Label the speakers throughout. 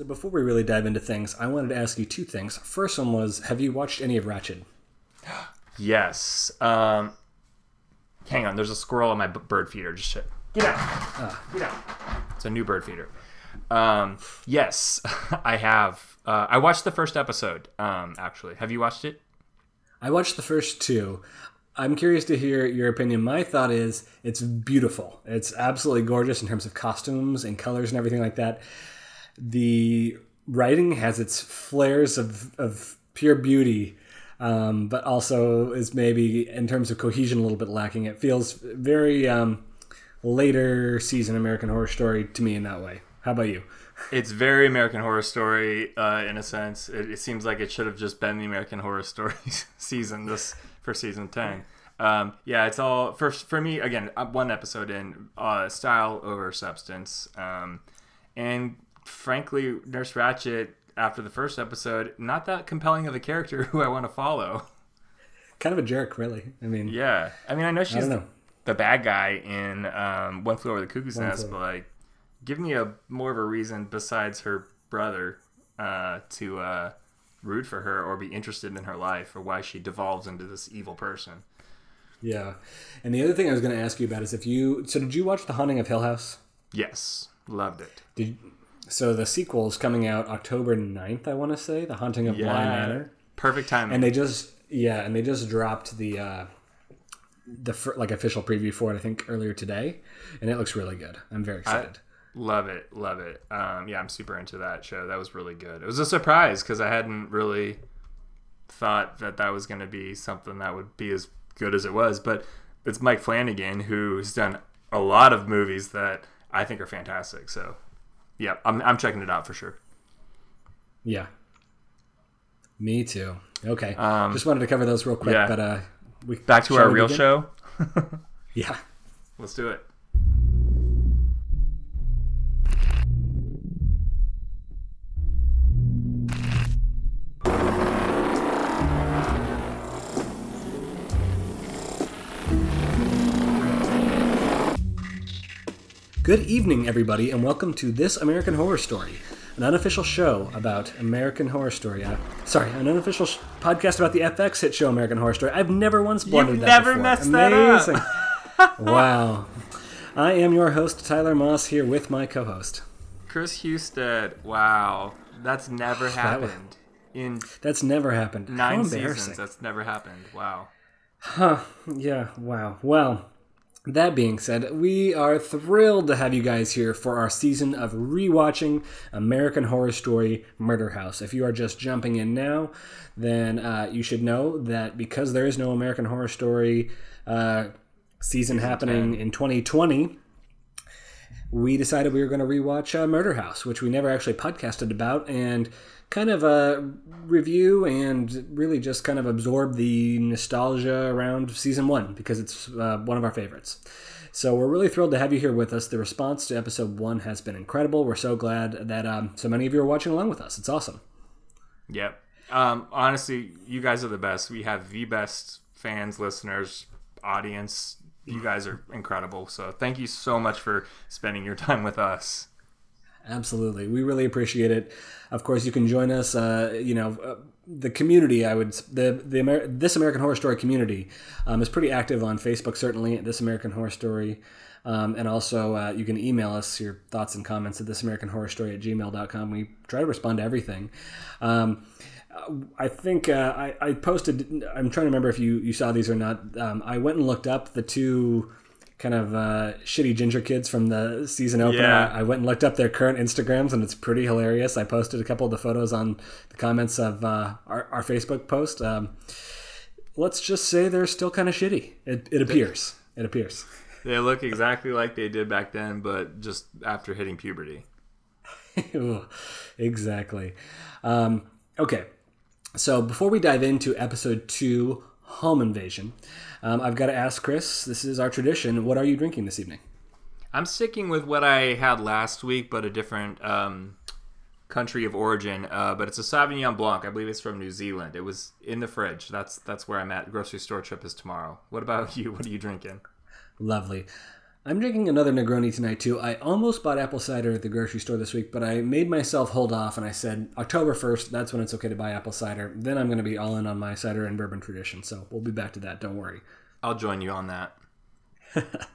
Speaker 1: So before we really dive into things, I wanted to ask you two things. First one was, have you watched any of Ratched?
Speaker 2: Yes. Um, hang on. There's a squirrel on my bird feeder. Just shit. Get out. Get out. It's a new bird feeder. Um, yes, I have. Uh, I watched the first episode. Um, actually, have you watched it?
Speaker 1: I watched the first two. I'm curious to hear your opinion. My thought is it's beautiful. It's absolutely gorgeous in terms of costumes and colors and everything like that. The writing has its flares of, of pure beauty, um, but also is maybe in terms of cohesion a little bit lacking. It feels very um, later season American Horror Story to me in that way. How about you?
Speaker 2: It's very American Horror Story uh, in a sense. It, it seems like it should have just been the American Horror Story season this for season ten. Um, yeah, it's all for for me again. uh, One episode in, uh, style over substance, um, and frankly, Nurse Ratched after the first episode, not that compelling of a character who I want to follow.
Speaker 1: Kind of a jerk, really. I mean,
Speaker 2: Yeah, I mean, I know she's
Speaker 1: don't know.
Speaker 2: the bad guy in um, One Flew Over the Cuckoo's
Speaker 1: One
Speaker 2: Nest,
Speaker 1: Flew-
Speaker 2: but like, give me a more of a reason besides her brother uh, to uh, root for her or be interested in her life or why she devolves into this evil person.
Speaker 1: Yeah. And the other thing I was going to ask you about is if you so did you watch The Haunting of Hill House?
Speaker 2: Yes, loved it.
Speaker 1: Did so the sequel is coming out October 9th, I want to say, The Haunting of Bly Manor.
Speaker 2: perfect timing.
Speaker 1: And they just yeah, and they just dropped the uh the like official preview for it I think earlier today, and it looks really good. I'm very excited.
Speaker 2: Love it, love it. Um, yeah, I'm super into that show. That was really good. It was a surprise because I hadn't really thought that that was going to be something that would be as good as it was. But it's Mike Flanagan who's done a lot of movies that I think are fantastic. So, yeah, I'm, I'm checking it out for sure.
Speaker 1: yeah. Me too. Okay.
Speaker 2: Um,
Speaker 1: just wanted to cover those real quick,
Speaker 2: yeah.
Speaker 1: but uh we
Speaker 2: Back to our real
Speaker 1: begin?
Speaker 2: show.
Speaker 1: Yeah.
Speaker 2: Let's do it.
Speaker 1: Good evening, everybody, and welcome to This American Horror Story, an unofficial show about American Horror Story. Uh, sorry, an unofficial sh- podcast about the FX hit show American Horror Story. I've never once blundered that.
Speaker 2: You've
Speaker 1: that
Speaker 2: never
Speaker 1: before.
Speaker 2: messed that up.
Speaker 1: Amazing. wow. I am your host, Tyler Moss, here with my co host.
Speaker 2: Chris Husted. Wow, that's never happened. That in
Speaker 1: That's never happened.
Speaker 2: Nine seasons. That's never happened. Wow. Huh.
Speaker 1: Yeah, wow. Well, that being said, we are thrilled to have you guys here for our season of rewatching American Horror Story Murder House. If you are just jumping in now, then uh, you should know that because there is no American Horror Story uh, season happening in 2020, we decided we were going to rewatch uh, Murder House, which we never actually podcasted about, and kind of uh, review and really just kind of absorb the nostalgia around season one because it's uh, one of our favorites. So we're really thrilled to have you here with us. The response to episode one has been incredible. We're so glad that um, so many of you are watching along with us. It's awesome.
Speaker 2: Yep. Um, honestly, you guys are the best. We have the best fans, listeners, audience. You guys are incredible. So thank you so much for spending your time with us.
Speaker 1: Absolutely, we really appreciate it. Of course, you can join us. Uh, you know, uh, the community. I would the the Amer- this American Horror Story community um, is pretty active on Facebook. Certainly, this American Horror Story. Um, and also, uh, you can email us your thoughts and comments at thisamericanhorrorstory at gmail.com. We try to respond to everything. Um, I think uh, I, I posted. I'm trying to remember if you, you saw these or not. Um, I went and looked up the two kind of uh, shitty ginger kids from the season opener.
Speaker 2: Yeah.
Speaker 1: I went and looked up their current Instagrams, and it's pretty hilarious. I posted a couple of the photos on the comments of uh, our, our Facebook post. Um, let's just say they're still kind of shitty. It, it appears. It appears.
Speaker 2: They look exactly like they did back then, but just after hitting puberty.
Speaker 1: Exactly. Um, okay, so before we dive into episode two, home invasion, um, I've got to ask Chris. This is our tradition. What are you drinking this evening?
Speaker 2: I'm sticking with what I had last week, but a different um, country of origin. Uh, but it's a Sauvignon Blanc. I believe it's from New Zealand. It was in the fridge. That's that's where I'm at. Grocery store trip is tomorrow. What about you? What are you drinking?
Speaker 1: Lovely. I'm drinking another Negroni tonight too. I almost bought apple cider at the grocery store this week, but I made myself hold off and I said October 1st, that's when it's okay to buy apple cider. Then I'm going to be all in on my cider and bourbon tradition. So we'll be back to that. Don't worry.
Speaker 2: I'll join you on that.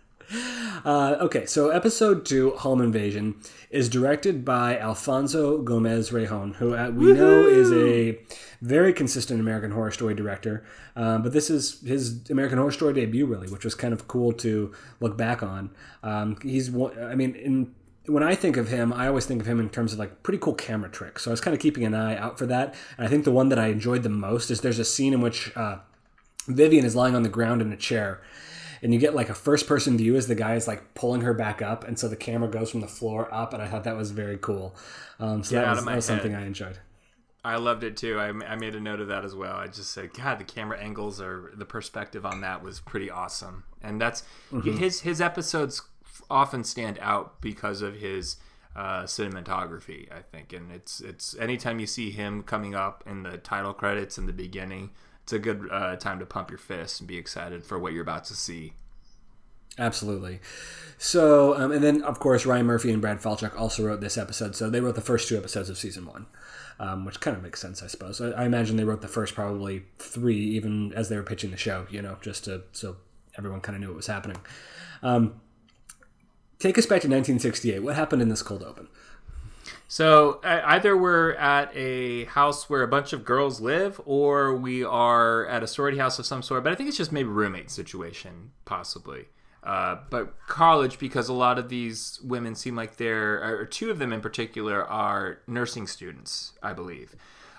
Speaker 1: Uh, okay, so episode two, Home Invasion, is directed by Alfonso Gomez Rejon, who uh, we know is a very consistent American Horror Story director. Um, but this is his American Horror Story debut, really, which was kind of cool to look back on. Um, he's, I mean, in when I think of him, I always think of him in terms of like pretty cool camera tricks. So I was kind of keeping an eye out for that. And I think the one that I enjoyed the most is there's a scene in which uh, Vivian is lying on the ground in a chair, and you get like a first person view as the guy is like pulling her back up, and so the camera goes from the floor up, and I thought that was very cool. Um, so that was, that was something. I enjoyed.
Speaker 2: I loved it too. I, I made a note of that as well. I just said, God, the camera angles or the perspective on that was pretty awesome. And that's his his episodes often stand out because of his uh, cinematography. I think, and it's it's anytime you see him coming up in the title credits in the beginning, it's a good uh, time to pump your fist and be excited for what you're about to see.
Speaker 1: Absolutely. So, um, and then of course Ryan Murphy and Brad Falchuk also wrote this episode. So they wrote the first two episodes of season one, um, which kind of makes sense, I suppose. I, I imagine they wrote the first probably three, even as they were pitching the show. You know, just to so everyone kind of knew what was happening. Um, take us back to 1968. What happened in this cold open?
Speaker 2: So either we're at a house where a bunch of girls live, or we are at a sorority house of some sort. But I think it's just maybe roommate situation, possibly. Uh, but college, because a lot of these women seem like they're, or two of them in particular, are nursing students, I believe.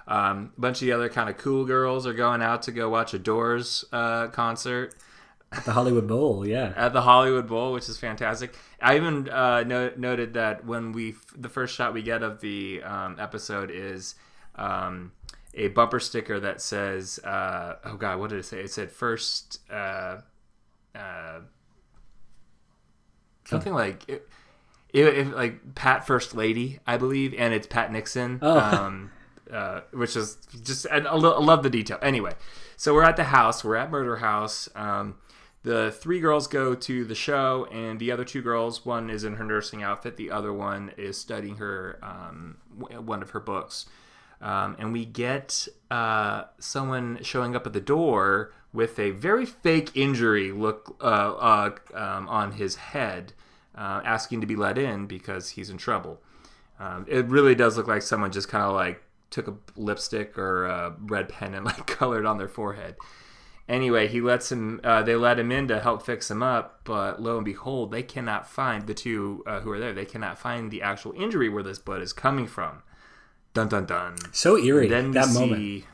Speaker 2: Um, a bunch of the other kind of cool girls are going out to go watch a Doors uh, concert
Speaker 1: the Hollywood Bowl, yeah.
Speaker 2: at the Hollywood Bowl, which is fantastic. I even uh, no- noted that when we f- the first shot we get of the um, episode is um, a bumper sticker that says, uh, "Oh God, what did it say?" It said first. Uh, uh, something like it, it, it- like Pat First Lady, I believe, and it's Pat Nixon.
Speaker 1: Oh.
Speaker 2: Um, uh, which is just I, I I love the detail. Anyway, so we're at the house. We're at Murder House. Um, the three girls go to the show, and the other two girls, one is in her nursing outfit, the other one is studying her um, one of her books. Um, and we get uh, someone showing up at the door with a very fake injury look uh, uh, um, on his head, uh, asking to be let in because he's in trouble. Um, it really does look like someone just kind of like took a lipstick or a red pen and like colored on their forehead. Anyway, he lets him. Uh, they let him in to help fix him up, but lo and behold, they cannot find the two uh, who are there. They cannot find the actual injury where this blood is coming from. Dun dun dun.
Speaker 1: So eerie
Speaker 2: Then we
Speaker 1: that
Speaker 2: see,
Speaker 1: moment.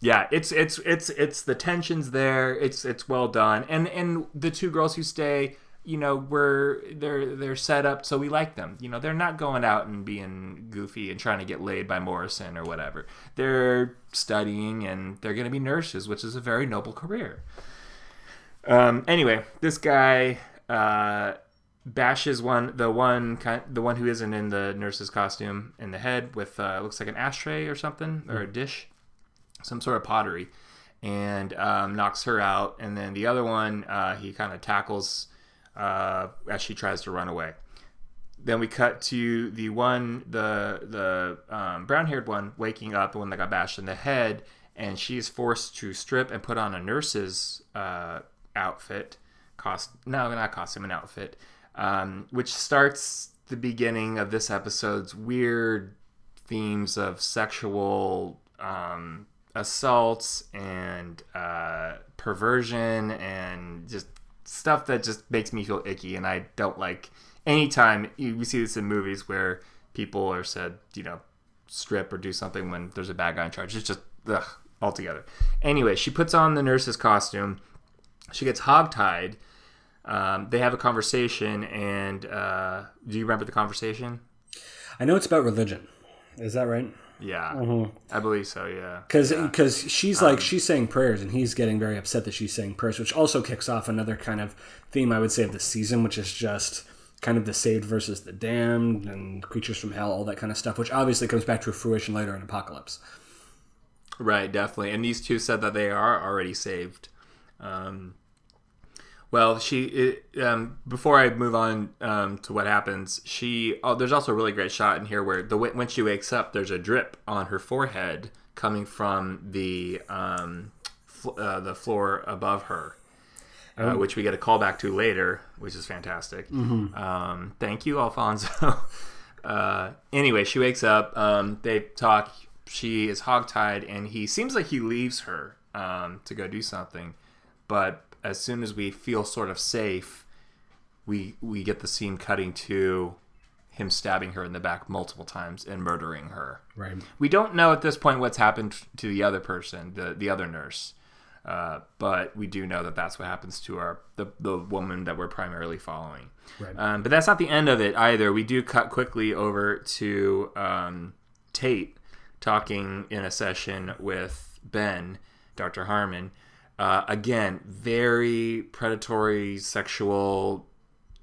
Speaker 2: yeah, it's it's it's it's the tensions there. It's it's well done, and and the two girls who stay, you know, were they're they're set up so we like them. You know, they're not going out and being goofy and trying to get laid by Morrison or whatever. They're studying and they're going to be nurses, which is a very noble career. Um, anyway, this guy uh, bashes one the one kind the one who isn't in the nurse's costume in the head with uh, looks like an ashtray or something or a dish, some sort of pottery, and um, knocks her out. And then the other one uh, he kind of tackles uh, as she tries to run away. Then we cut to the one the the um, brown haired one waking up, the one that got bashed in the head, and she is forced to strip and put on a nurse's uh, outfit cost no not costume an outfit um, which starts the beginning of this episode's weird themes of sexual um, assaults and uh, perversion and just stuff that just makes me feel icky and i don't like anytime you, we see this in movies where people are said you know strip or do something when there's a bad guy in charge it's just ugh, altogether anyway she puts on the nurse's costume she gets hogtied. Um, they have a conversation, and uh, do you remember the conversation?
Speaker 1: I know it's about religion. Is that right?
Speaker 2: Yeah, I believe so. Yeah,
Speaker 1: Because because she's
Speaker 2: Um,
Speaker 1: like she's saying prayers and he's getting very upset that she's saying prayers, which also kicks off another kind of theme I would say of the season, which is just kind of the saved versus the damned and creatures from hell, all that kind of stuff, which obviously comes back to fruition later in Apocalypse.
Speaker 2: right, definitely. And these two said that they are already saved. Um, Well, she it, um, before I move on um, to what happens, she oh, there's also a really great shot in here where the when she wakes up, there's a drip on her forehead coming from the um, fl- uh, the floor above her, uh, which we get a call back to later, which is fantastic. Um, thank you, Alfonso. uh, anyway, she wakes up. Um, they talk. She is hogtied, and he seems like he leaves her um, to go do something. But as soon as we feel sort of safe, we we get the scene cutting to him stabbing her in the back multiple times and murdering her.
Speaker 1: Right.
Speaker 2: We don't know at this point what's happened to the other person, the the other nurse, uh, but we do know that that's what happens to our the, the woman that we're primarily following.
Speaker 1: Right.
Speaker 2: Um, but that's not the end of it either. We do cut quickly over to um, Tate talking in a session with Ben, Dr. Harmon. Uh, again, very predatory sexual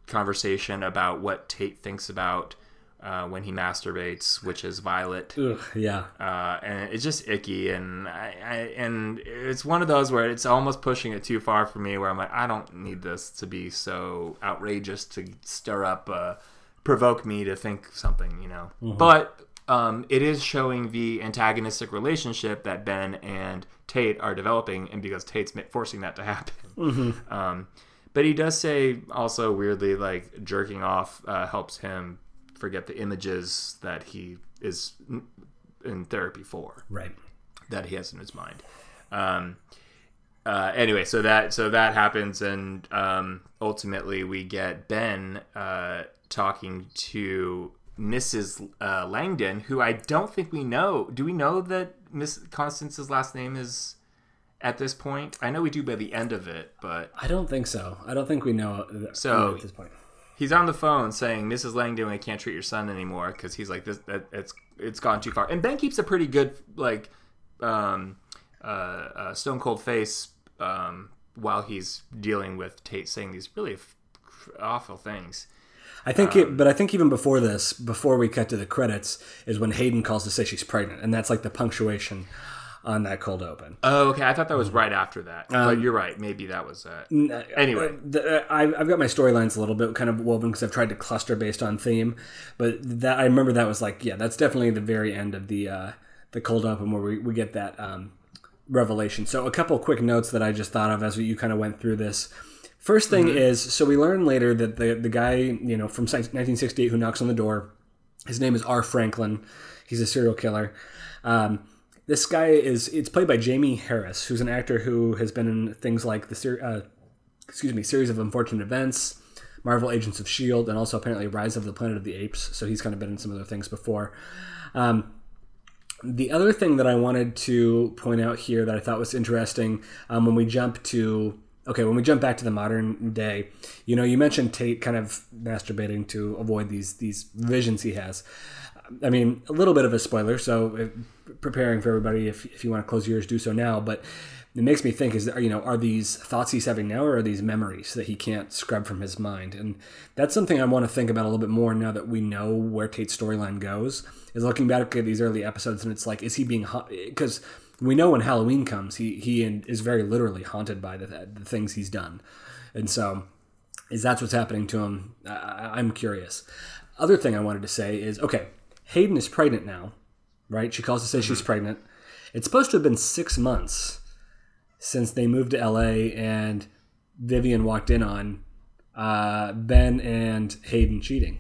Speaker 2: conversation about what Tate thinks about uh, when he masturbates, which is Violet
Speaker 1: Ugh, yeah.
Speaker 2: uh, and it's just icky and I, I and it's one of those where it's almost pushing it too far for me where i'm like i don't need this to be so outrageous to stir up uh, provoke me to think something you know? But um, it is showing the antagonistic relationship that ben and tate are developing and because tate's forcing that to happen um, but he does say also weirdly like jerking off uh, helps him forget the images that he is in therapy for
Speaker 1: Right.
Speaker 2: that he has in his mind. Um, uh, anyway, so that so that happens, and um, ultimately we get Ben uh, talking to Mrs. Uh, Langdon, who I don't think we know. Do we know that Miss Constance's last name is at this point? I know we do by the end of it, but
Speaker 1: I don't think so. I don't think we know
Speaker 2: So-
Speaker 1: at this point.
Speaker 2: he's on the phone saying, "Mrs. Langdon, I can't treat your son anymore because he's like this. That, it's it's gone too far." And Ben keeps a pretty good like um, uh, uh, stone cold face um, while he's dealing with Tate saying these really f- awful things.
Speaker 1: I think it, but I think even before this, before we cut to the credits, is when Hayden calls to say she's pregnant, and that's like the punctuation on that cold open.
Speaker 2: Oh, okay. I thought that was right after that, but you're right. Maybe that was uh, anyway.
Speaker 1: The, I, I've got my storylines a little bit kind of woven because I've tried to cluster based on theme, but that I remember that was like, yeah, that's definitely the very end of the uh, the cold open where we, we get that um, revelation. So a couple quick notes that I just thought of as you kind of went through this. First thing is, so we learn later that the the guy you know from 1968 who knocks on the door, his name is R. Franklin. He's a serial killer. Um, this guy is it's played by Jamie Harris, who's an actor who has been in things like the ser- uh, excuse me series of unfortunate events, Marvel Agents of Shield, and also apparently Rise of the Planet of the Apes. So he's kind of been in some other things before. Um, the other thing that I wanted to point out here that I thought was interesting um, when we jump to okay when we jump back to the modern day, you know, you mentioned Tate kind of masturbating to avoid these these visions he has. I mean, a little bit of a spoiler, so if, preparing for everybody, if, if you want to close yours, do so now. But it makes me think: is you know, are these thoughts he's having now, or are these memories that he can't scrub from his mind? And that's something I want to think about a little bit more now that we know where Tate's storyline goes. Is looking back at these early episodes, and it's like, is he being hot? because we know when Halloween comes, he he is very literally haunted by the, the things he's done, and so is that's what's happening to him? I, I'm curious. Other thing I wanted to say is okay. Hayden is pregnant now, right? She calls to say she's pregnant. It's supposed to have been six months since they moved to LA and Vivian walked in on uh, Ben and Hayden cheating.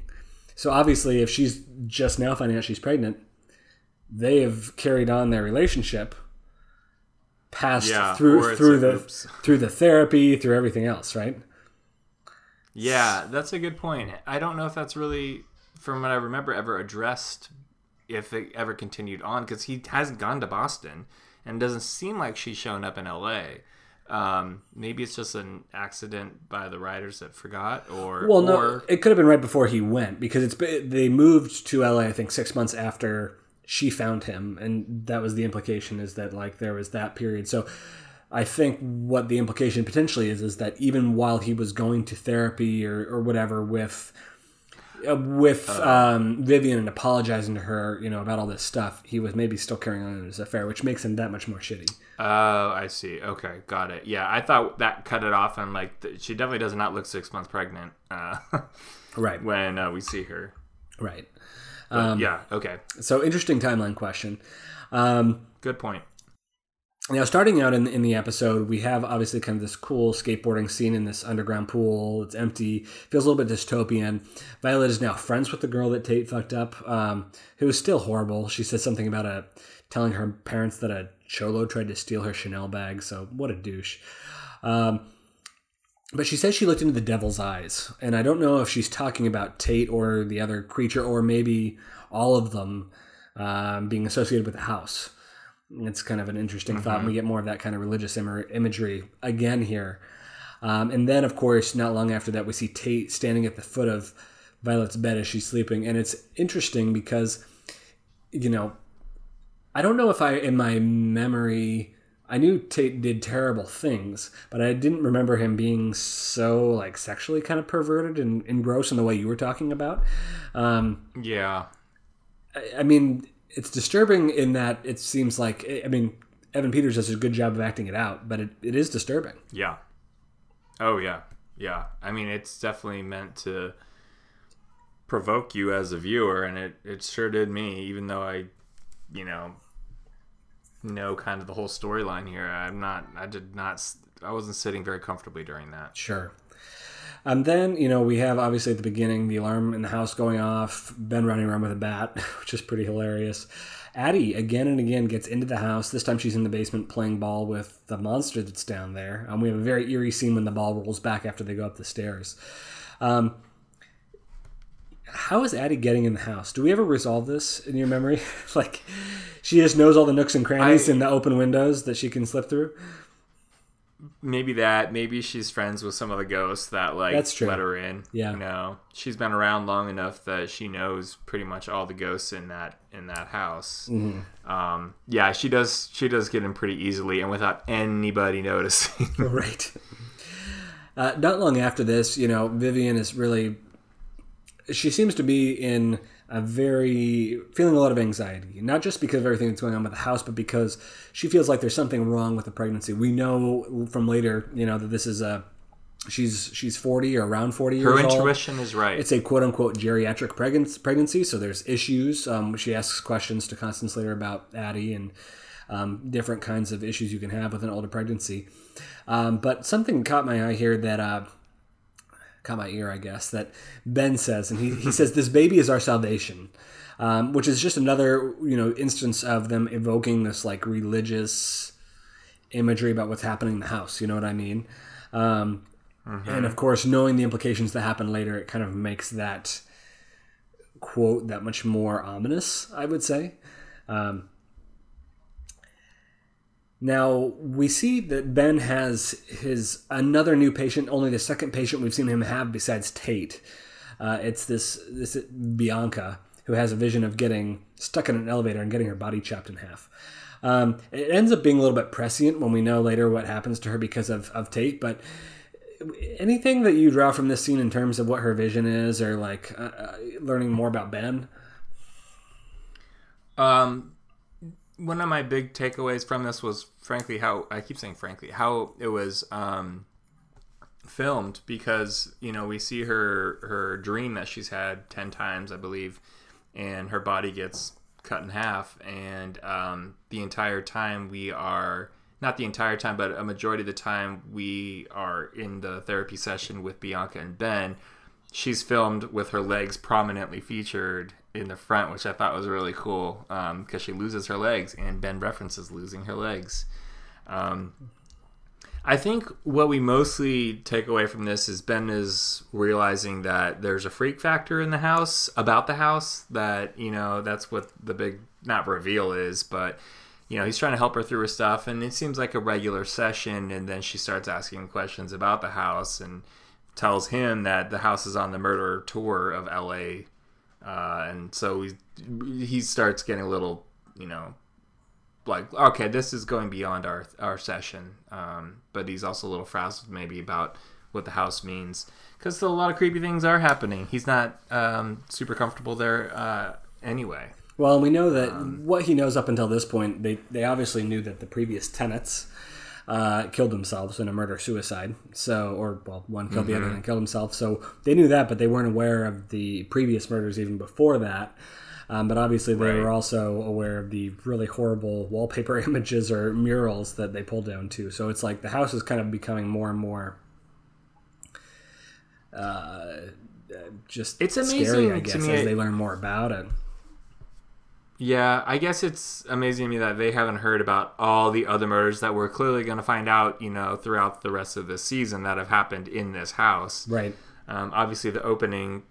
Speaker 1: So obviously, if she's just now finding out she's pregnant, they have carried on their relationship past
Speaker 2: Yeah,
Speaker 1: through through the
Speaker 2: oops.
Speaker 1: through the therapy through everything else, right?
Speaker 2: Yeah, that's a good point. I don't know if that's really, from what I remember, ever addressed. If it ever continued on, because he hasn't gone to Boston, and doesn't seem like she's shown up in L.A. Um, maybe it's just an accident by the writers that forgot, or
Speaker 1: Well, no,
Speaker 2: or,
Speaker 1: it could have been right before he went because it's they moved to LA. I think six months after she found him, and that was the implication is that like there was that period. So I think what the implication potentially is is that even while he was going to therapy or, or whatever with uh, with um, Vivian and apologizing to her, you know, about all this stuff, he was maybe still carrying on in his affair, which makes him that much more shitty.
Speaker 2: Oh, I see. Okay, got it. Yeah, I thought that cut it off and like th- she definitely does not look six months pregnant uh,
Speaker 1: Right.
Speaker 2: when uh, we see her.
Speaker 1: Right.
Speaker 2: But, yeah. Okay.
Speaker 1: So interesting timeline question. Um,
Speaker 2: Good point.
Speaker 1: Now, starting out in, in the episode, we have obviously kind of this cool skateboarding scene in this underground pool. It's empty, feels a little bit dystopian. Violet is now friends with the girl that Tate fucked up, um, who is still horrible. She says something about a telling her parents that a cholo tried to steal her Chanel bag. So what a douche. Um, but she says she looked into the devil's eyes, and I don't know if she's talking about Tate or the other creature, or maybe all of them um, being associated with the house. It's kind of an interesting thought. And we get more of that kind of religious Im- imagery again here. Um, and then, of course, not long after that, we see Tate standing at the foot of Violet's bed as she's sleeping. And it's interesting because, you know, I don't know if I, in my memory, I knew Tate did terrible things, but I didn't remember him being so, like, sexually kind of perverted and, and gross in the way you were talking about. Um,
Speaker 2: Yeah.
Speaker 1: I mean, it's disturbing in that it seems like I mean, Evan Peters does a good job of acting it out, but it, it is disturbing.
Speaker 2: Yeah. Oh yeah. Yeah. I mean, it's definitely meant to provoke you as a viewer, and it it sure did me. Even though I, you know, know kind of the whole storyline here, I'm not. I did not. I wasn't sitting very comfortably during that.
Speaker 1: Sure. And then, you know, we have obviously at the beginning the alarm in the house going off, Ben running around with a bat, which is pretty hilarious. Addie again and again gets into the house. This time she's in the basement playing ball with the monster that's down there. Um, we have a very eerie scene when the ball rolls back after they go up the stairs. Um, how is Addie getting in the house? Do we ever resolve this in your memory? like, she just knows all the nooks and crannies
Speaker 2: I-
Speaker 1: and the open windows that she can slip through.
Speaker 2: Maybe that. Maybe she's friends with some of the ghosts that like
Speaker 1: That's true.
Speaker 2: let her in.
Speaker 1: Yeah.
Speaker 2: You know, she's been around long enough that she knows pretty much all the ghosts in that in that house.
Speaker 1: Mm-hmm.
Speaker 2: Um, yeah, she does. She does get in pretty easily and without anybody noticing.
Speaker 1: right. Uh, not long after this, you know, Vivian is really. She seems to be in a very. feeling a lot of anxiety. Not just because of everything that's going on with the house, but because she feels like there's something wrong with the pregnancy. We know from later, you know, that this is a. She's she's 40 or around 40
Speaker 2: Her
Speaker 1: years old.
Speaker 2: intuition is right.
Speaker 1: It's a quote unquote geriatric pregnancy, pregnancy so there's issues. Um, she asks questions to Constance later about Addie and um, different kinds of issues you can have with an older pregnancy. Um, but something caught my eye here that uh, caught my ear, I guess, that Ben says, and he, he says, This baby is our salvation. Um, which is just another, you know, instance of them evoking this like religious imagery about what's happening in the house. You know what I mean? Um, and of course, knowing the implications that happen later, it kind of makes that quote that much more ominous, I would say. Um, now we see that Ben has his another new patient, only the second patient we've seen him have besides Tate. Uh, it's this this Bianca who has a vision of getting stuck in an elevator and getting her body chopped in half. Um, it ends up being a little bit prescient when we know later what happens to her because of, of Tate, but anything that you draw from this scene in terms of what her vision is or like uh, uh, learning more about Ben?
Speaker 2: Um, one of my big takeaways from this was, frankly, how I keep saying frankly, how it was um, filmed because you know we see her her dream that she's had ten times, I believe, and her body gets cut in half, and um, the entire time we are not the entire time, but a majority of the time we are in the therapy session with Bianca and Ben. She's filmed with her legs prominently featured in the front, which I thought was really cool because she loses her legs, and Ben references losing her legs. Um, I think what we mostly take away from this is Ben is realizing that there's a freak factor in the house about the house that you know that's what the big not reveal is, but you know he's trying to help her through her stuff, and it seems like a regular session, and then she starts asking questions about the house and tells him that the house is on the murder tour of L.A. Uh, and so he he starts getting a little you know like okay this is going beyond our our session um, but he's also a little frazzled maybe about what the house means because a lot of creepy things are happening. He's not um, super comfortable there uh, anyway.
Speaker 1: Well, we know that what he knows up until this point, they, they obviously knew that the previous tenants uh, killed themselves in a murder suicide. So, or well, one killed the other and killed himself. So they knew that, but they weren't aware of the previous murders even before that. Um, but obviously, they
Speaker 2: Right.
Speaker 1: were also aware of the really horrible wallpaper images or murals that they pulled down too. So it's like the house is kind of becoming more and more. Uh, just
Speaker 2: It's
Speaker 1: scary,
Speaker 2: amazing
Speaker 1: I
Speaker 2: to
Speaker 1: guess,
Speaker 2: me.
Speaker 1: as they learn more about it.
Speaker 2: Yeah, I guess it's amazing to me that they haven't heard about all the other murders that we're clearly going to find out, you know, throughout the rest of this season that have happened in this house.
Speaker 1: Right.
Speaker 2: Um, obviously, the opening.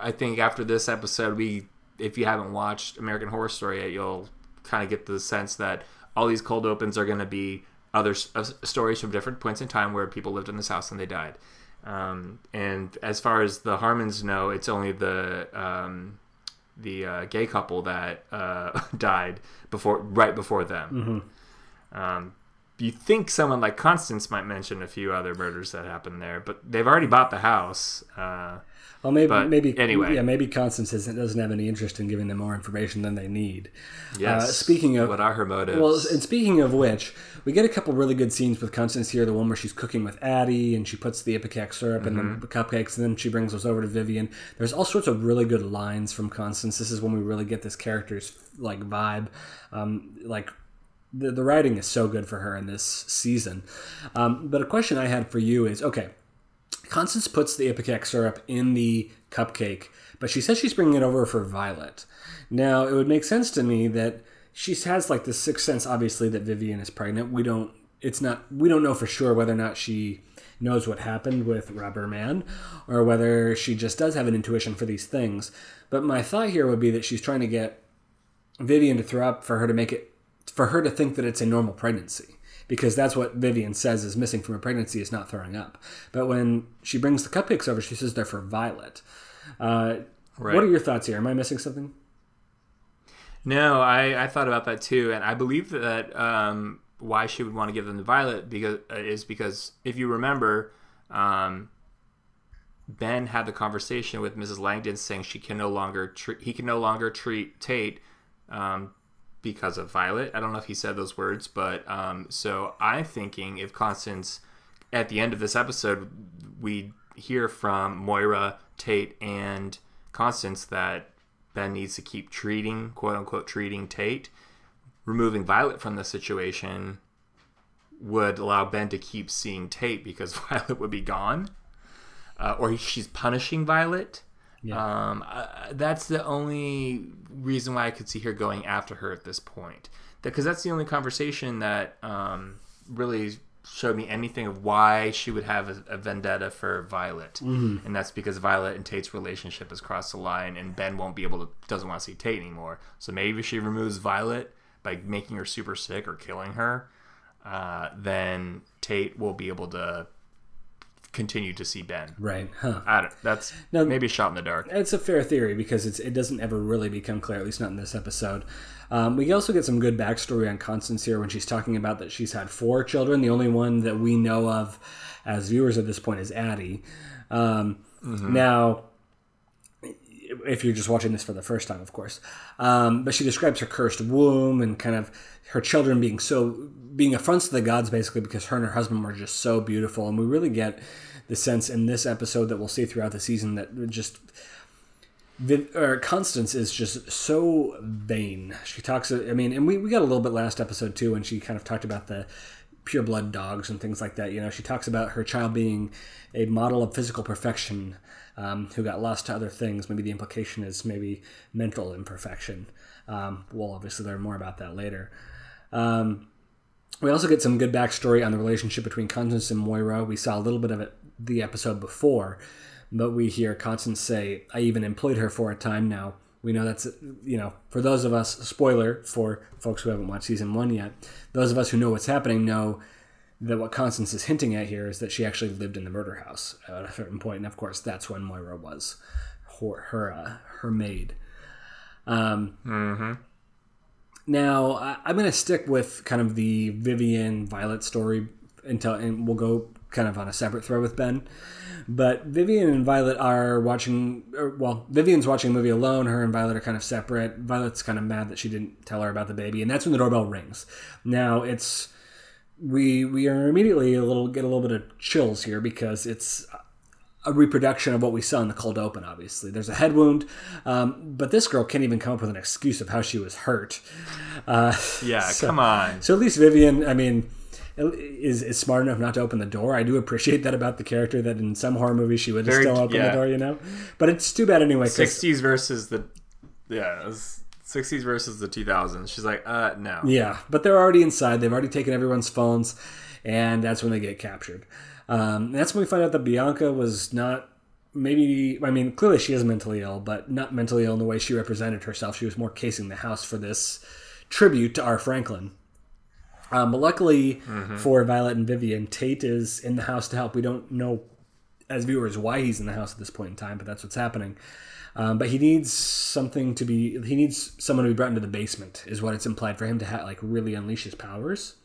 Speaker 2: I think after this episode, we, if you haven't watched American Horror Story yet, you'll kind of get the sense that all these cold opens are going to be other uh, stories from different points in time where people lived in this house and they died. Um, and as far as the Harmons know, it's only the um, the uh, gay couple that uh, died before, right before them. Um, you think someone like Constance might mention a few other murders that happened there, but they've already bought the house. Uh,
Speaker 1: Well, maybe maybe
Speaker 2: anyway.
Speaker 1: yeah, maybe Constance isn't, doesn't have any interest in giving them more information than they need.
Speaker 2: yes.
Speaker 1: Uh, speaking of-
Speaker 2: what are her motives?
Speaker 1: Well, and speaking of which, we get a couple really good scenes with Constance here. The one where she's cooking with Addie and she puts the ipecac syrup in
Speaker 2: Mm-hmm.
Speaker 1: the cupcakes, and then she brings those over to Vivian. There's all sorts of really good lines from Constance. This is when we really get this character's like vibe. Um, like the, the writing is so good for her in this season. Um, but a question I had for you is okay. Constance puts the ipecac syrup in the cupcake, but she says she's bringing it over for Violet. Now, it would make sense to me that she has like the sixth sense, obviously, that Vivian is pregnant. We don't. It's not. We don't know for sure whether or not she knows what happened with Rubber Man, or whether she just does have an intuition for these things. But my thought here would be that she's trying to get Vivian to throw up for her to make it for her to think that it's a normal pregnancy because that's what Vivian says is missing from a pregnancy is not throwing up. But when she brings the cupcakes over, she says they're for Violet. Uh,
Speaker 2: Right.
Speaker 1: What are your thoughts here? Am I missing something?
Speaker 2: No, I, I thought about that too, and I believe that um, why she would want to give them to Violet because uh, is because if you remember, um, Ben had the conversation with Mrs. Langdon saying she can no longer treat he can no longer treat Tate um, because of Violet. I don't know if he said those words, but um, so I'm thinking if Constance at the end of this episode we hear from Moira, Tate, and Constance that Ben needs to keep treating, quote unquote, treating Tate. Removing Violet from the situation would allow Ben to keep seeing Tate because Violet would be gone. Uh, or he- she's punishing Violet. Um, uh, that's the only reason why I could see her going after her at this point. Because that's the only conversation that um, really showed me anything of why she would have a, a vendetta for Violet, and that's because Violet and Tate's relationship has crossed the line, and Ben won't be able to doesn't want to see Tate anymore. So maybe she removes Violet by making her super sick or killing her. Uh, then Tate will be able to continue to see Ben.
Speaker 1: Right. Huh.
Speaker 2: I don't. That's
Speaker 1: No.
Speaker 2: maybe a shot in the dark.
Speaker 1: It's a fair theory because it's, it doesn't ever really become clear, at least not in this episode. Um, we also get some good backstory on Constance here when she's talking about that she's had four children. The only one that we know of as viewers at this point is Addie. Um, Now, if you're just watching this for the first time, of course. Um, but she describes her cursed womb and kind of her children being so being affronts to the gods, basically because her and her husband were just so beautiful, and we really get the sense in this episode that we'll see throughout the season that just. Or Constance is just so vain. She talks. I mean, and we, we got a little bit last episode too, when she kind of talked about the pure blood dogs and things like that. You know, she talks about her child being a model of physical perfection um, who got lost to other things. Maybe the implication is maybe mental imperfection. Um, we'll obviously learn more about that later. Um, we also get some good backstory on the relationship between Constance and Moira. We saw a little bit of it the episode before, but we hear Constance say, "I even employed her for a time now." We know that's you know for those of us spoiler for folks who haven't watched season one yet. Those of us who know what's happening know that what Constance is hinting at here is that she actually lived in the murder house at a certain point, and of course that's when Moira was her her, uh, her maid. Um, Now I, I'm going to stick with kind of the Vivian Violet story until, and we'll go kind of on a separate thread with Ben. But Vivian and Violet are watching, or, well, Vivian's watching a movie alone. Her and Violet are kind of separate. Violet's kind of mad that she didn't tell her about the baby, and that's when the doorbell rings. Now it's we we are immediately a little get a little bit of chills here because it's a reproduction of what we saw in the cold open. Obviously, there's a head wound, um, but this girl can't even come up with an excuse of how she was hurt. Uh,
Speaker 2: Yeah,
Speaker 1: so-
Speaker 2: come on.
Speaker 1: so at least Vivian, I mean, is is smart enough not to open the door. I do appreciate that about the character. That in some horror movies she would have still opened
Speaker 2: yeah.
Speaker 1: the door, you know. But it's too bad anyway.
Speaker 2: 60s versus the yeah, 60s versus the 2000s. She's like, uh, no.
Speaker 1: Yeah, but they're already inside. They've already taken everyone's phones, and that's when they get captured. Um, that's when we find out that Bianca was not maybe. I mean, clearly she is mentally ill, but not mentally ill in the way she represented herself. She was more casing the house for this tribute to R. Franklin. Um, but luckily for Violet and Vivian, Tate is in the house to help. We don't know as viewers why he's in the house at this point in time, but that's what's happening. Um, but he needs something to be. He needs someone to be brought into the basement, is what it's implied for him to ha- like really unleash his powers.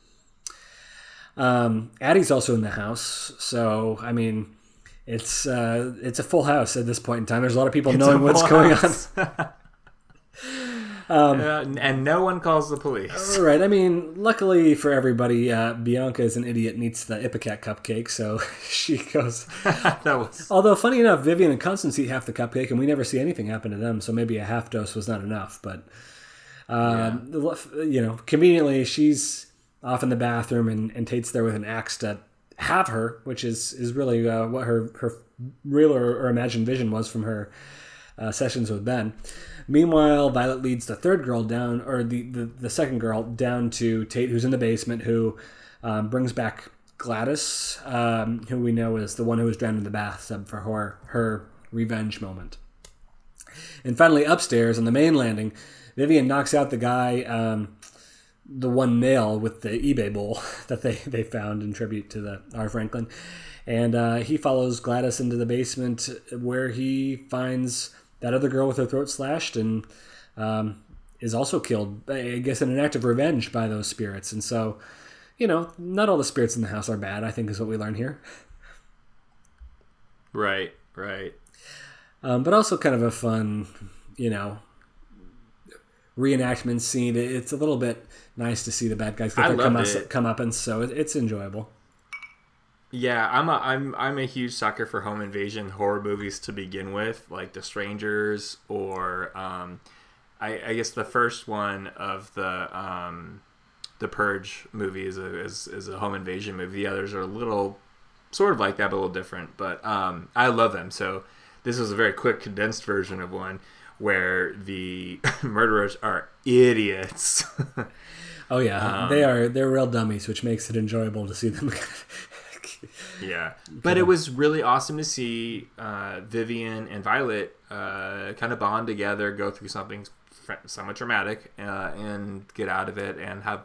Speaker 1: Um, Addie's also in the house, so I mean, it's uh, it's a full house at this point in time. There's a lot of people
Speaker 2: It's
Speaker 1: knowing what's going
Speaker 2: house.
Speaker 1: Um,
Speaker 2: Uh, and no one calls the police.
Speaker 1: on. Right. I mean, luckily for everybody, uh, Bianca is an idiot and eats the Ipecac cupcake, so she goes.
Speaker 2: that was
Speaker 1: Although funny enough, Vivian and Constance eat half the cupcake, and we never see anything happen to them. So maybe a half dose was not enough. But um, you know, conveniently, she's off in the bathroom, and, and Tate's there with an axe to have her, which is is really uh, what her her real or, or imagined vision was from her uh, sessions with Ben. Meanwhile, Violet leads the third girl down, or the, the, the second girl down to Tate, who's in the basement, who um, brings back Gladys, um, who we know is the one who was drowned in the bathtub for her, her revenge moment. And finally, upstairs on the main landing, Vivian knocks out the guy, um, the one nail with the eBay bowl that they, they found in tribute to the R. Franklin. And uh, he follows Gladys into the basement where he finds that other girl with her throat slashed and um, is also killed, I guess, in an act of revenge by those spirits. And so, you know, not all the spirits in the house are bad, I think is what we learn here.
Speaker 2: right, right.
Speaker 1: Um, but also kind of a fun, you know, reenactment scene. It's a little bit nice to see the bad guys get come,
Speaker 2: it.
Speaker 1: come up, and so it's enjoyable.
Speaker 2: Yeah, I'm a I'm I'm a huge sucker for home invasion horror movies to begin with, like The Strangers or um, I, I guess the first one of the um, the Purge movie is a is, is a home invasion movie. The others are a little sort of like that, but a little different. But um, I love them. So this was a very quick condensed version of one where the murderers are idiots.
Speaker 1: Oh yeah,
Speaker 2: Um,
Speaker 1: they are they're real dummies, which makes it enjoyable to see them.
Speaker 2: Yeah, but it was really awesome to see uh, Vivian and Violet uh, kind of bond together, go through something somewhat traumatic, uh, and get out of it, and have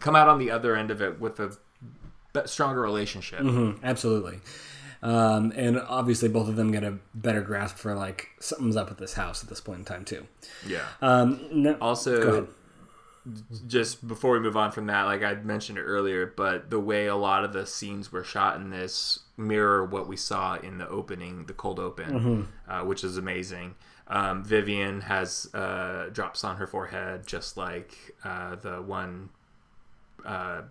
Speaker 2: come out on the other end of it with a stronger relationship.
Speaker 1: Mhm, absolutely. Um, and obviously, both of them get a better grasp for like something's up with this house at this point in time too.
Speaker 2: Yeah.
Speaker 1: Um, no, Go
Speaker 2: Also,
Speaker 1: ahead.
Speaker 2: Just before we move on from that, like I mentioned it earlier, but the way a lot of the scenes were shot in this mirror what we saw in the opening, the cold open, uh, which is amazing. Um, Vivian has uh, drops on her forehead, just like uh, the one uh,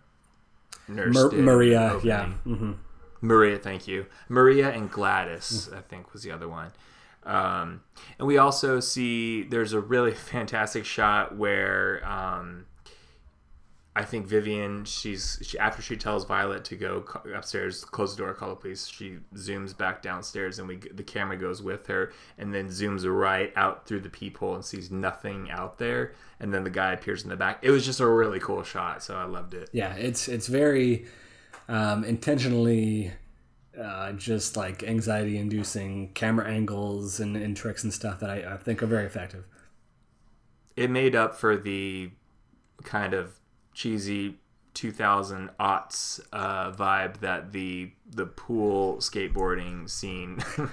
Speaker 2: nurse
Speaker 1: Maria, yeah, hmm
Speaker 2: Maria, thank you. Maria and Gladys, I think, was the other one. Um, and we also see there's a really fantastic shot where um, I think Vivian, she's she, after she tells Violet to go upstairs, close the door, call the police. She zooms back downstairs, and we the camera goes with her, and then zooms right out through the peephole and sees nothing out there. And then the guy appears in the back. It was just a really cool shot, so I loved it.
Speaker 1: yeah, it's it's very um, intentionally uh, just like anxiety inducing camera angles and, and tricks and stuff that I, I think are very effective.
Speaker 2: it made up for the kind of cheesy 2000 aughts uh, vibe that the the pool skateboarding scene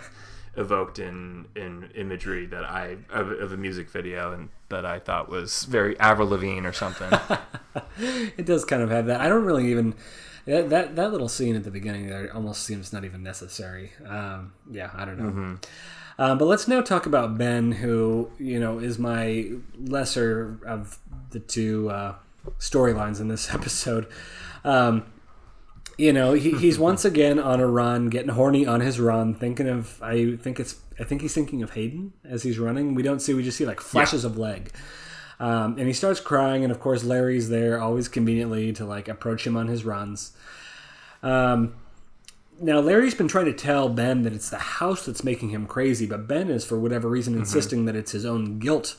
Speaker 2: evoked in in imagery that I of, of a music video and that I thought was very Avril Lavigne or something.
Speaker 1: It does kind of have that. I don't really even. That, that that little scene at the beginning there almost seems not even necessary. Um, yeah, I don't know.
Speaker 2: Mm-hmm.
Speaker 1: Um, but let's now talk about Ben, who you know is my lesser of the two uh, storylines in this episode. Um, you know, he, he's once again on a run, getting horny on his run, thinking of I think it's I think he's thinking of Hayden as he's running. We don't see we just see like flashes of leg. Um, and he starts crying, and of course Larry's there, always conveniently to like approach him on his runs. Um, now Larry's been trying to tell Ben that it's the house that's making him crazy, but Ben is for whatever reason insisting that it's his own guilt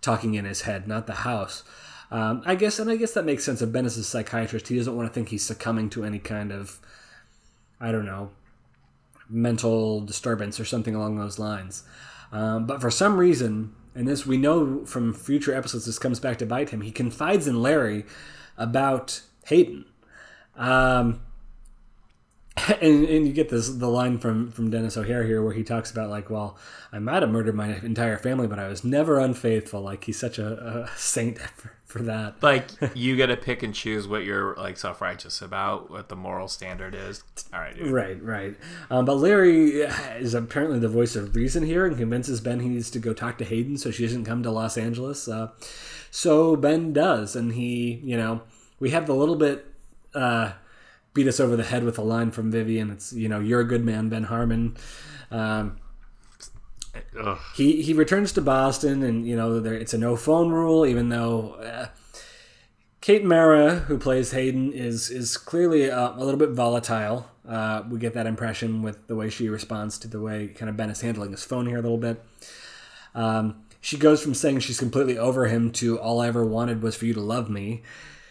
Speaker 1: talking in his head, not the house. Um, I guess, and I guess that makes sense. If Ben is a psychiatrist, he doesn't want to think he's succumbing to any kind of, I don't know, mental disturbance or something along those lines. Um, but for some reason, and this we know from future episodes, this comes back to bite him. He confides in Larry about Hayden. Um, and, and you get this the line from from Denis O'Hare here where he talks about like, well, I might have murdered my entire family, but I was never unfaithful. Like he's such a, a saint for, for that.
Speaker 2: Like you get to pick and choose what you're like self righteous about, what the moral standard is. All right, dude.
Speaker 1: Right, right. Um, but Larry is apparently the voice of reason here and convinces Ben he needs to go talk to Hayden so she doesn't come to Los Angeles. Uh, so Ben does, and he, you know, we have the little bit uh, beat us over the head with a line from Vivian. It's, you know, you're a good man, Ben Harmon. Um, he he returns to Boston, and you know there, it's a no phone rule. Even though uh, Kate Mara, who plays Hayden, is is clearly uh, a little bit volatile. Uh, we get that impression with the way she responds to the way kind of Ben is handling his phone here a little bit. Um, she goes from saying she's completely over him to all I ever wanted was for you to love me.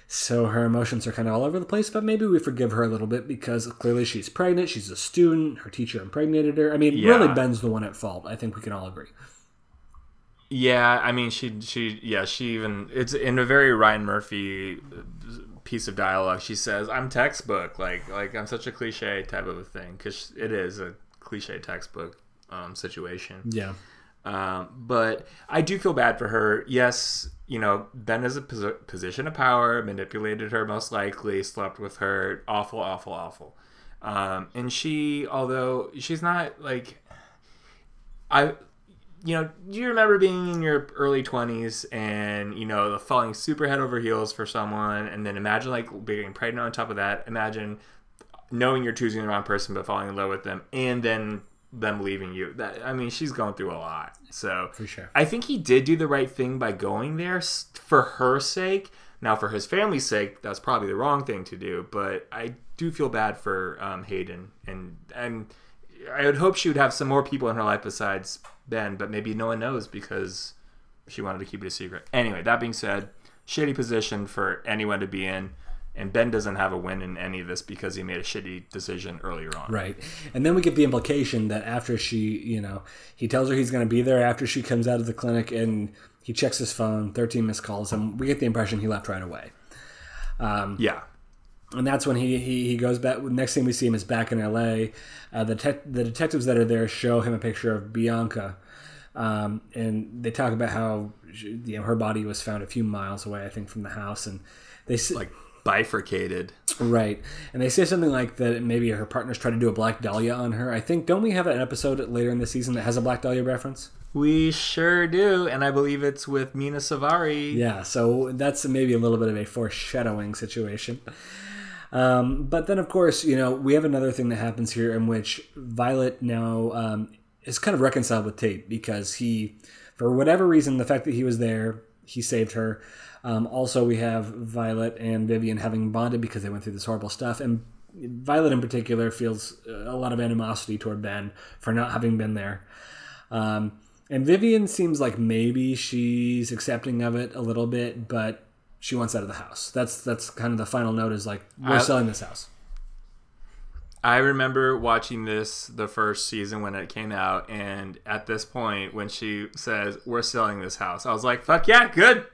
Speaker 1: So her emotions are kind of all over the place, but maybe we forgive her a little bit because clearly she's pregnant. She's a student. Her teacher impregnated her. I mean,
Speaker 2: Yeah.
Speaker 1: really, Ben's the one at fault. I think we can all agree.
Speaker 2: Yeah, I mean, she she yeah she even it's in a very Ryan Murphy piece of dialogue. She says, "I'm textbook." Like like I'm such a cliche type of a thing because it is a cliche textbook um, situation.
Speaker 1: Yeah.
Speaker 2: Um, but I do feel bad for her. Yes, you know, Ben is a posi- position of power, manipulated her most likely, slept with her, awful, awful, awful. Um, and she, although she's not like, I, you know, do you remember being in your early 20s and, you know, falling super head over heels for someone and then imagine like being pregnant on top of that. Imagine knowing you're choosing the wrong person but falling in love with them and then them leaving you. That I mean, she's going through a lot. So
Speaker 1: For sure.
Speaker 2: I think he did do the right thing by going there for her sake. Now, for his family's sake, that's probably the wrong thing to do. But I do feel bad for um, Hayden, and and I would hope she would have some more people in her life besides Ben. But maybe no one knows because she wanted to keep it a secret. Anyway, that being said, shitty position for anyone to be in. And Ben doesn't have a win in any of this because he made a shitty decision earlier on.
Speaker 1: Right. And then we get the implication that after she, you know, he tells her he's going to be there after she comes out of the clinic and he checks his phone, 13 missed calls, and we get the impression he left right away.
Speaker 2: Yeah.
Speaker 1: And that's when he, he, he goes back. Next thing we see him is back in LA. Uh, the, te- the detectives that are there show him a picture of Bianca. Um, and they talk about how she, you know her body was found a few miles away, I think, from the house. And they
Speaker 2: Like bifurcated.
Speaker 1: Right. And they say something like that maybe her partner's trying to do a Black Dahlia on her. I think, don't we have an episode later in the season that has a Black Dahlia reference?
Speaker 2: We sure do, and I believe it's with Mena Suvari.
Speaker 1: Yeah, so that's maybe a little bit of a foreshadowing situation. Um, but then, of course, you know, we have another thing that happens here in which Violet now um, is kind of reconciled with Tate because he, for whatever reason, the fact that he was there, he saved her. Um, also, we have Violet and Vivian having bonded because they went through this horrible stuff. And Violet, in particular, feels a lot of animosity toward Ben for not having been there. Um, and Vivian seems like maybe she's accepting of it a little bit, but she wants out of the house. That's that's kind of the final note is like we're
Speaker 2: I-
Speaker 1: selling this house.
Speaker 2: I remember watching this the first season when it came out, and at this point, when she says, We're selling this house, I was like, Fuck yeah, good.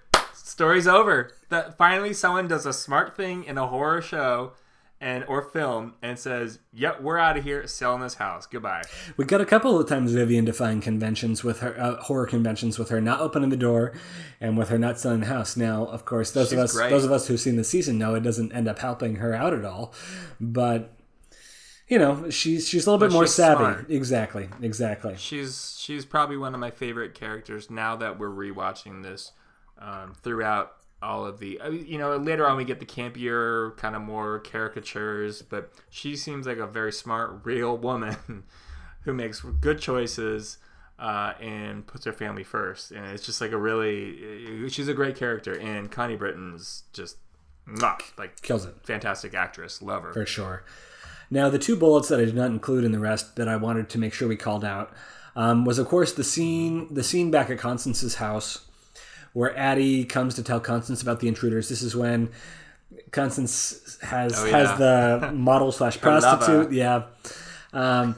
Speaker 2: Story's over. That finally someone does a smart thing in a horror show and or film and says, "Yep, we're out of here, selling this house. Goodbye."
Speaker 1: We got a couple of times Vivian defying conventions with her uh, horror conventions with her not opening the door, and with her not selling the house. Now, of course, those of us
Speaker 2: great.
Speaker 1: those of us who've seen the season know it doesn't end up helping her out at all. But you know, she's she's a little bit more
Speaker 2: she's
Speaker 1: savvy.
Speaker 2: smart.
Speaker 1: Exactly, exactly.
Speaker 2: She's she's probably one of my favorite characters now that we're rewatching this um, throughout all of the you know later on we get the campier kind of more caricatures but she seems like a very smart real woman who makes good choices uh, and puts her family first and it's just like a really she's a great character and Connie Britton's just like
Speaker 1: Kills it.
Speaker 2: fantastic actress love her
Speaker 1: for sure. Now, the two bullets that I did not include in the rest that I wanted to make sure we called out um, was, of course, the scene the scene back at Constance's house where Addie comes to tell Constance about the intruders. This is when Constance has
Speaker 2: Oh, yeah.
Speaker 1: has the model slash
Speaker 2: lover.
Speaker 1: prostitute, yeah. Um,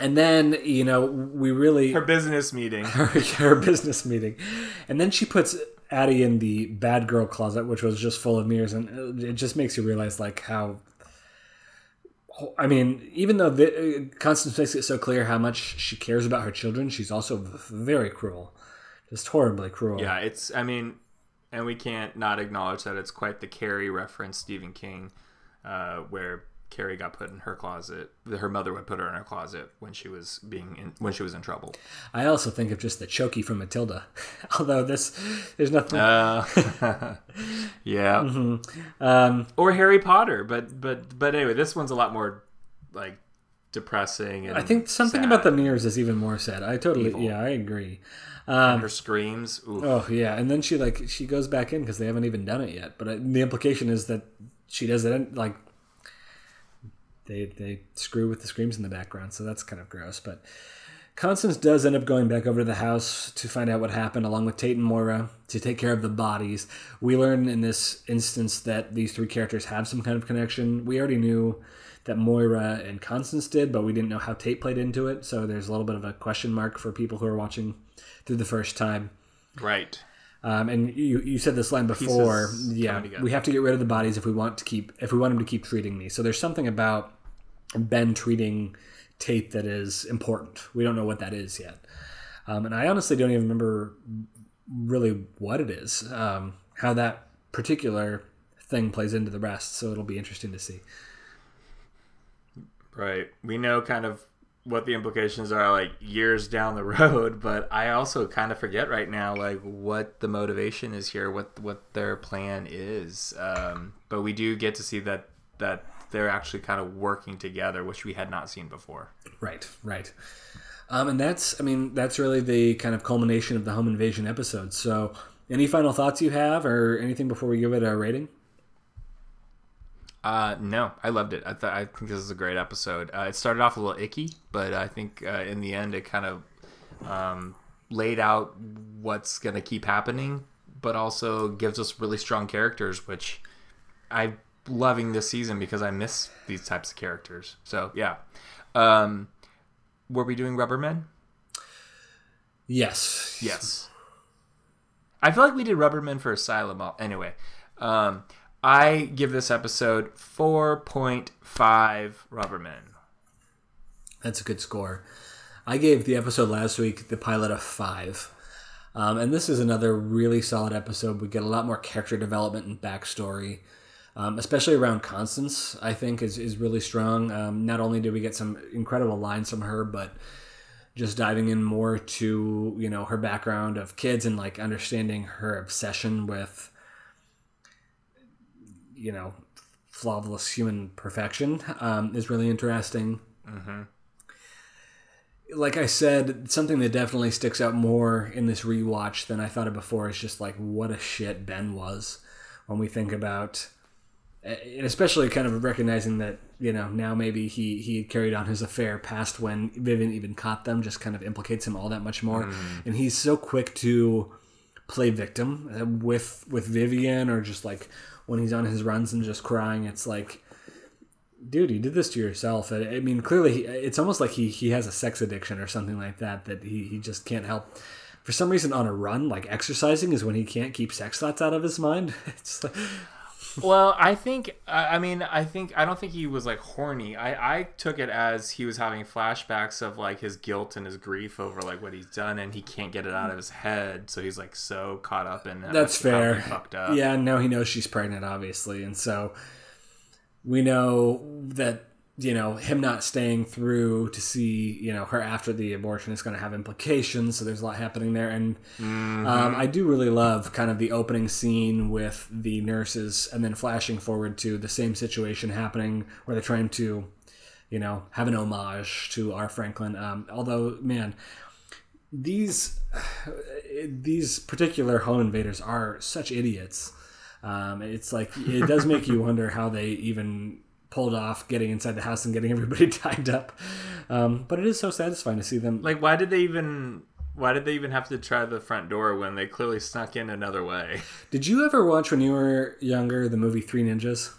Speaker 1: and then you know we really
Speaker 2: her business meeting
Speaker 1: her, her business meeting, and then she puts Addie in the bad girl closet, which was just full of mirrors, and it just makes you realize like how. I mean, even though the, Constance makes it so clear how much she cares about her children, she's also very cruel, just horribly cruel.
Speaker 2: Yeah, it's. I mean, and we can't not acknowledge that it's quite the Carrie reference, Stephen King, uh, where Carrie got put in her closet. Her mother would put her in her closet when she was being in, when she was in trouble.
Speaker 1: I also think of just the chokey from Matilda, although this there's nothing.
Speaker 2: Uh, yeah,
Speaker 1: um,
Speaker 2: or Harry Potter, but but but anyway, this one's a lot more like depressing. And
Speaker 1: I think something
Speaker 2: sad.
Speaker 1: about the mirrors is even more sad. I totally,
Speaker 2: Evil.
Speaker 1: yeah, I agree. Um,
Speaker 2: her screams. Oof.
Speaker 1: Oh yeah, and then she like she goes back in because they haven't even done it yet. But uh, the implication is that she does it like they they screw with the screams in the background, so that's kind of gross. But Constance does end up going back over to the house to find out what happened, along with Tate and Moira to take care of the bodies. We learn in this instance that these three characters have some kind of connection. We already knew that Moira and Constance did, but we didn't know how Tate played into it. So there's a little bit of a question mark for people who are watching through the first time.
Speaker 2: Right.
Speaker 1: Um, and you you said this line before.
Speaker 2: Pieces
Speaker 1: Yeah, we have to get rid of the bodies if we want to keep if we want him to keep treating me. So there's something about Ben treating Tate that is important. We don't know what that is yet, um, and I honestly don't even remember really what it is. Um, how that particular thing plays into the rest. So it'll be interesting to see.
Speaker 2: Right. We know kind of what the implications are like years down the road, but I also kind of forget right now like what the motivation is here, what what their plan is. Um, but we do get to see that that they're actually kind of working together, which we had not seen before.
Speaker 1: Right, right. Um, and that's, I mean, that's really the kind of culmination of the home invasion episode. So, any final thoughts you have, or anything before we give it a rating?
Speaker 2: Uh, no, I loved it. I thought I think this is a great episode. Uh, it started off a little icky, but I think uh, in the end it kind of um, laid out what's going to keep happening, but also gives us really strong characters, which I'm loving this season because I miss these types of characters. So yeah, um, were we doing Rubbermen?
Speaker 1: Yes.
Speaker 2: Yes. I feel like we did Rubberman for Asylum. Anyway, um, I give this episode 4.5 Rubberman.
Speaker 1: That's a good score. I gave the episode last week, the pilot, a five. Um, and this is another really solid episode. We get a lot more character development and backstory, um, especially around Constance, I think, is, is really strong. Um, not only did we get some incredible lines from her, but just diving in more to, you know, her background of kids and like understanding her obsession with, you know, flawless human perfection um, is really interesting. Like I said, something that definitely sticks out more in this rewatch than I thought of before is just like what a shit Ben was when we think about, and especially kind of recognizing that you know now maybe he he had carried on his affair past when Vivian even caught them, just kind of implicates him all that much more, and he's so quick to play victim uh, with with Vivian or just like when he's on his runs and just crying. It's like dude, you did this to yourself. I mean, clearly, he, it's almost like he, he has a sex addiction or something like that, that he, he just can't help. For some reason, on a run, like exercising, is when he can't keep sex thoughts out of his mind. It's like,
Speaker 2: well, I think I mean I think I don't think he was like horny. I I took it as he was having flashbacks of like his guilt and his grief over like what he's done, and he can't get it out of his head. So he's like so caught up in it.
Speaker 1: That's fair.
Speaker 2: Fucked up.
Speaker 1: Yeah, now he knows she's pregnant, obviously, and so we know that you know him not staying through to see you know her after the abortion is going to have implications. So there's a lot happening there, and um, I do really love kind of the opening scene with the nurses, and then flashing forward to the same situation happening where they're trying to you know have an homage to our Franklin. Um, although, man these these particular home invaders are such idiots. Um, it's like it does make you wonder how they even pulled off getting inside the house and getting everybody tied up. Um, but it is so satisfying to see them.
Speaker 2: Like, why did they even? Why did they even have to try the front door when they clearly snuck in another way?
Speaker 1: Did you ever watch when you were younger the movie Three Ninjas?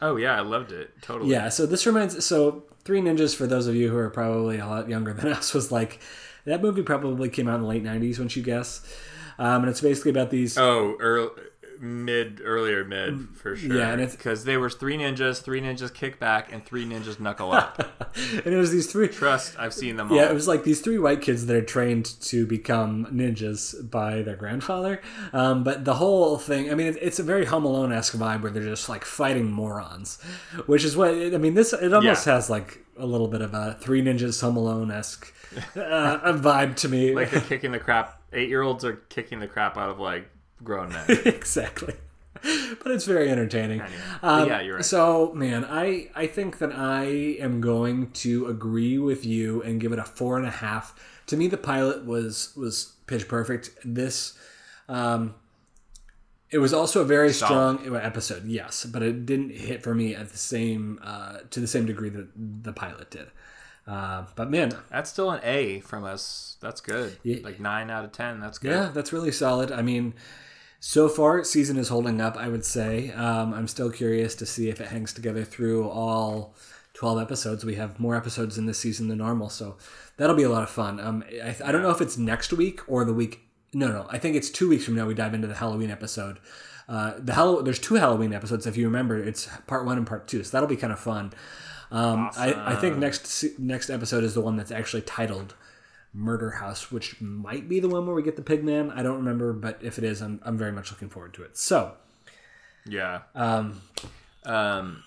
Speaker 2: Oh yeah, I loved it totally.
Speaker 1: Yeah. So this reminds. So Three Ninjas, for those of you who are probably a lot younger than us, was like that movie probably came out in the late '90s. Wouldn't you guess? Um, and it's basically about these.
Speaker 2: Oh, early, mid, earlier mid for sure.
Speaker 1: Mm, Yeah, and it's-
Speaker 2: because they were three ninjas, three ninjas kick back, and three ninjas knuckle up.
Speaker 1: and it was these three.
Speaker 2: Trust, I've seen them all.
Speaker 1: Yeah, it was like these three white kids that are trained to become ninjas by their grandfather. Um, but the whole thing, I mean, it, it's a very Home Alone esque vibe where they're just like fighting morons, which is what I mean. This it almost
Speaker 2: Yeah.
Speaker 1: has like a little bit of a Three Ninjas Home Alone esque uh, vibe to me.
Speaker 2: like they're kicking the crap. Eight year olds are kicking the crap out of like grown men.
Speaker 1: exactly. But it's very entertaining.
Speaker 2: But
Speaker 1: Um,
Speaker 2: yeah, you're right.
Speaker 1: So, man, I I think that I am going to agree with you and give it a four and a half. To me, the pilot was was pitch perfect. This, um, it was also a very
Speaker 2: Solid.
Speaker 1: strong episode, yes, but it didn't hit for me at the same uh, to the same degree that the pilot did. Uh, but man,
Speaker 2: That's still an A from us. That's good.
Speaker 1: Yeah.
Speaker 2: Like nine out of ten. That's good.
Speaker 1: Yeah, that's really solid. I mean, so far, season is holding up, I would say. Um, I'm still curious to see if it hangs together through all 12 episodes. We have more episodes in this season than normal, so that'll be a lot of fun. Um, I, I don't know if it's next week or the week. No, no, I think it's two weeks from now we dive into the Halloween episode. Uh, the Hallow- There's two Halloween episodes, if you remember. It's part one and part two, so that'll be kind of fun. Um, I, I think next next episode is the one that's actually titled Murder House, which might be the one where we get the Pigman. I don't remember, but if it is, I'm, I'm very much looking forward to it. So,
Speaker 2: Yeah.
Speaker 1: um,
Speaker 2: Um,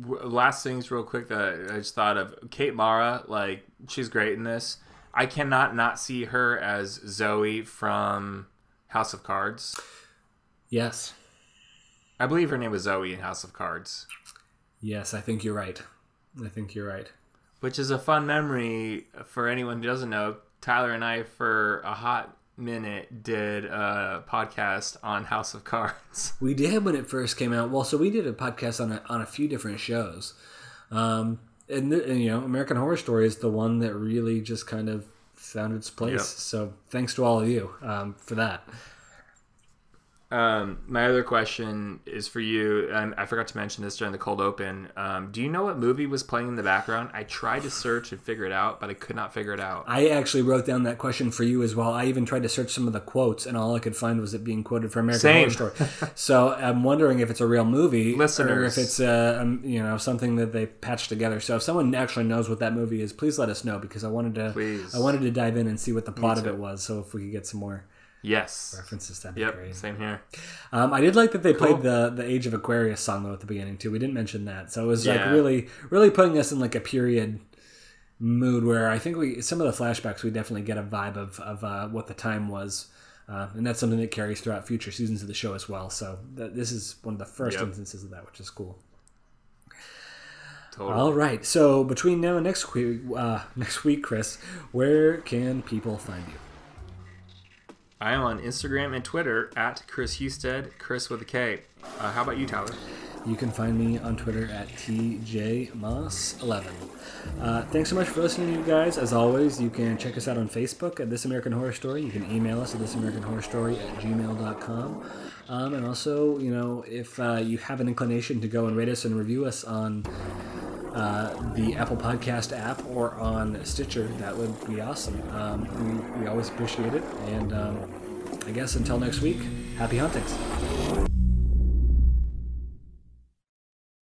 Speaker 2: w- last things real quick that I just thought of. Kate Mara, like she's great in this. I cannot not see her as Zoe from House of Cards.
Speaker 1: yes,
Speaker 2: I believe her name was Zoe in House of Cards,
Speaker 1: yes, I think you're right. I think you're right.
Speaker 2: Which is a fun memory for anyone who doesn't know. Tyler and I, for a hot minute, did a podcast on House of Cards.
Speaker 1: We did when it first came out. Well, so we did a podcast on a, on a few different shows. Um, and, the, and, you know, American Horror Story is the one that really just kind of found its place.
Speaker 2: Yep.
Speaker 1: So thanks to all of you um, for that.
Speaker 2: Um, my other question is for you, and I forgot to mention this during the cold open. Um, do you know what movie was playing in the background? I tried to search and figure it out, but I could not figure it out.
Speaker 1: I actually wrote down that question for you as well. I even tried to search some of the quotes, and all I could find was it being quoted from American
Speaker 2: Same.
Speaker 1: Horror Story. so I'm wondering if it's a real movie,
Speaker 2: Listeners.
Speaker 1: or if it's uh, um, you know something that they patched together. So if someone actually knows what that movie is, please let us know because I wanted to.
Speaker 2: Please.
Speaker 1: I wanted to dive in and see what the plot of it was. So if we could get some more
Speaker 2: Yes.
Speaker 1: references, that'd
Speaker 2: Yep.
Speaker 1: great.
Speaker 2: Same here.
Speaker 1: Um, I did like that they
Speaker 2: Cool.
Speaker 1: played the the Age of Aquarius song though at the beginning too. We didn't mention that, so it was like really really putting us in like a period mood where I think we some of the flashbacks we definitely get a vibe of of uh, what the time was. Uh, and that's something that carries throughout future seasons of the show as well. So th- this is one of the first
Speaker 2: Yep.
Speaker 1: instances of that, which is cool.
Speaker 2: Totally.
Speaker 1: All right. So between now and next week, uh, next week, Kris, where can people find you?
Speaker 2: I am on Instagram and Twitter at Kris Husted, Chris with a K. Uh, how about you, Tyler?
Speaker 1: You can find me on Twitter at TJMoss11. Uh, thanks so much for listening, you guys. As always, you can check us out on Facebook at This American Horror Story. You can email us at thisamericanhorrorstory at gmail.com. Um, and also, you know, if uh, you have an inclination to go and rate us and review us on uh, the Apple Podcast app or on Stitcher, that would be awesome. Um, we, we always appreciate it. And um, I guess until next week, happy huntings.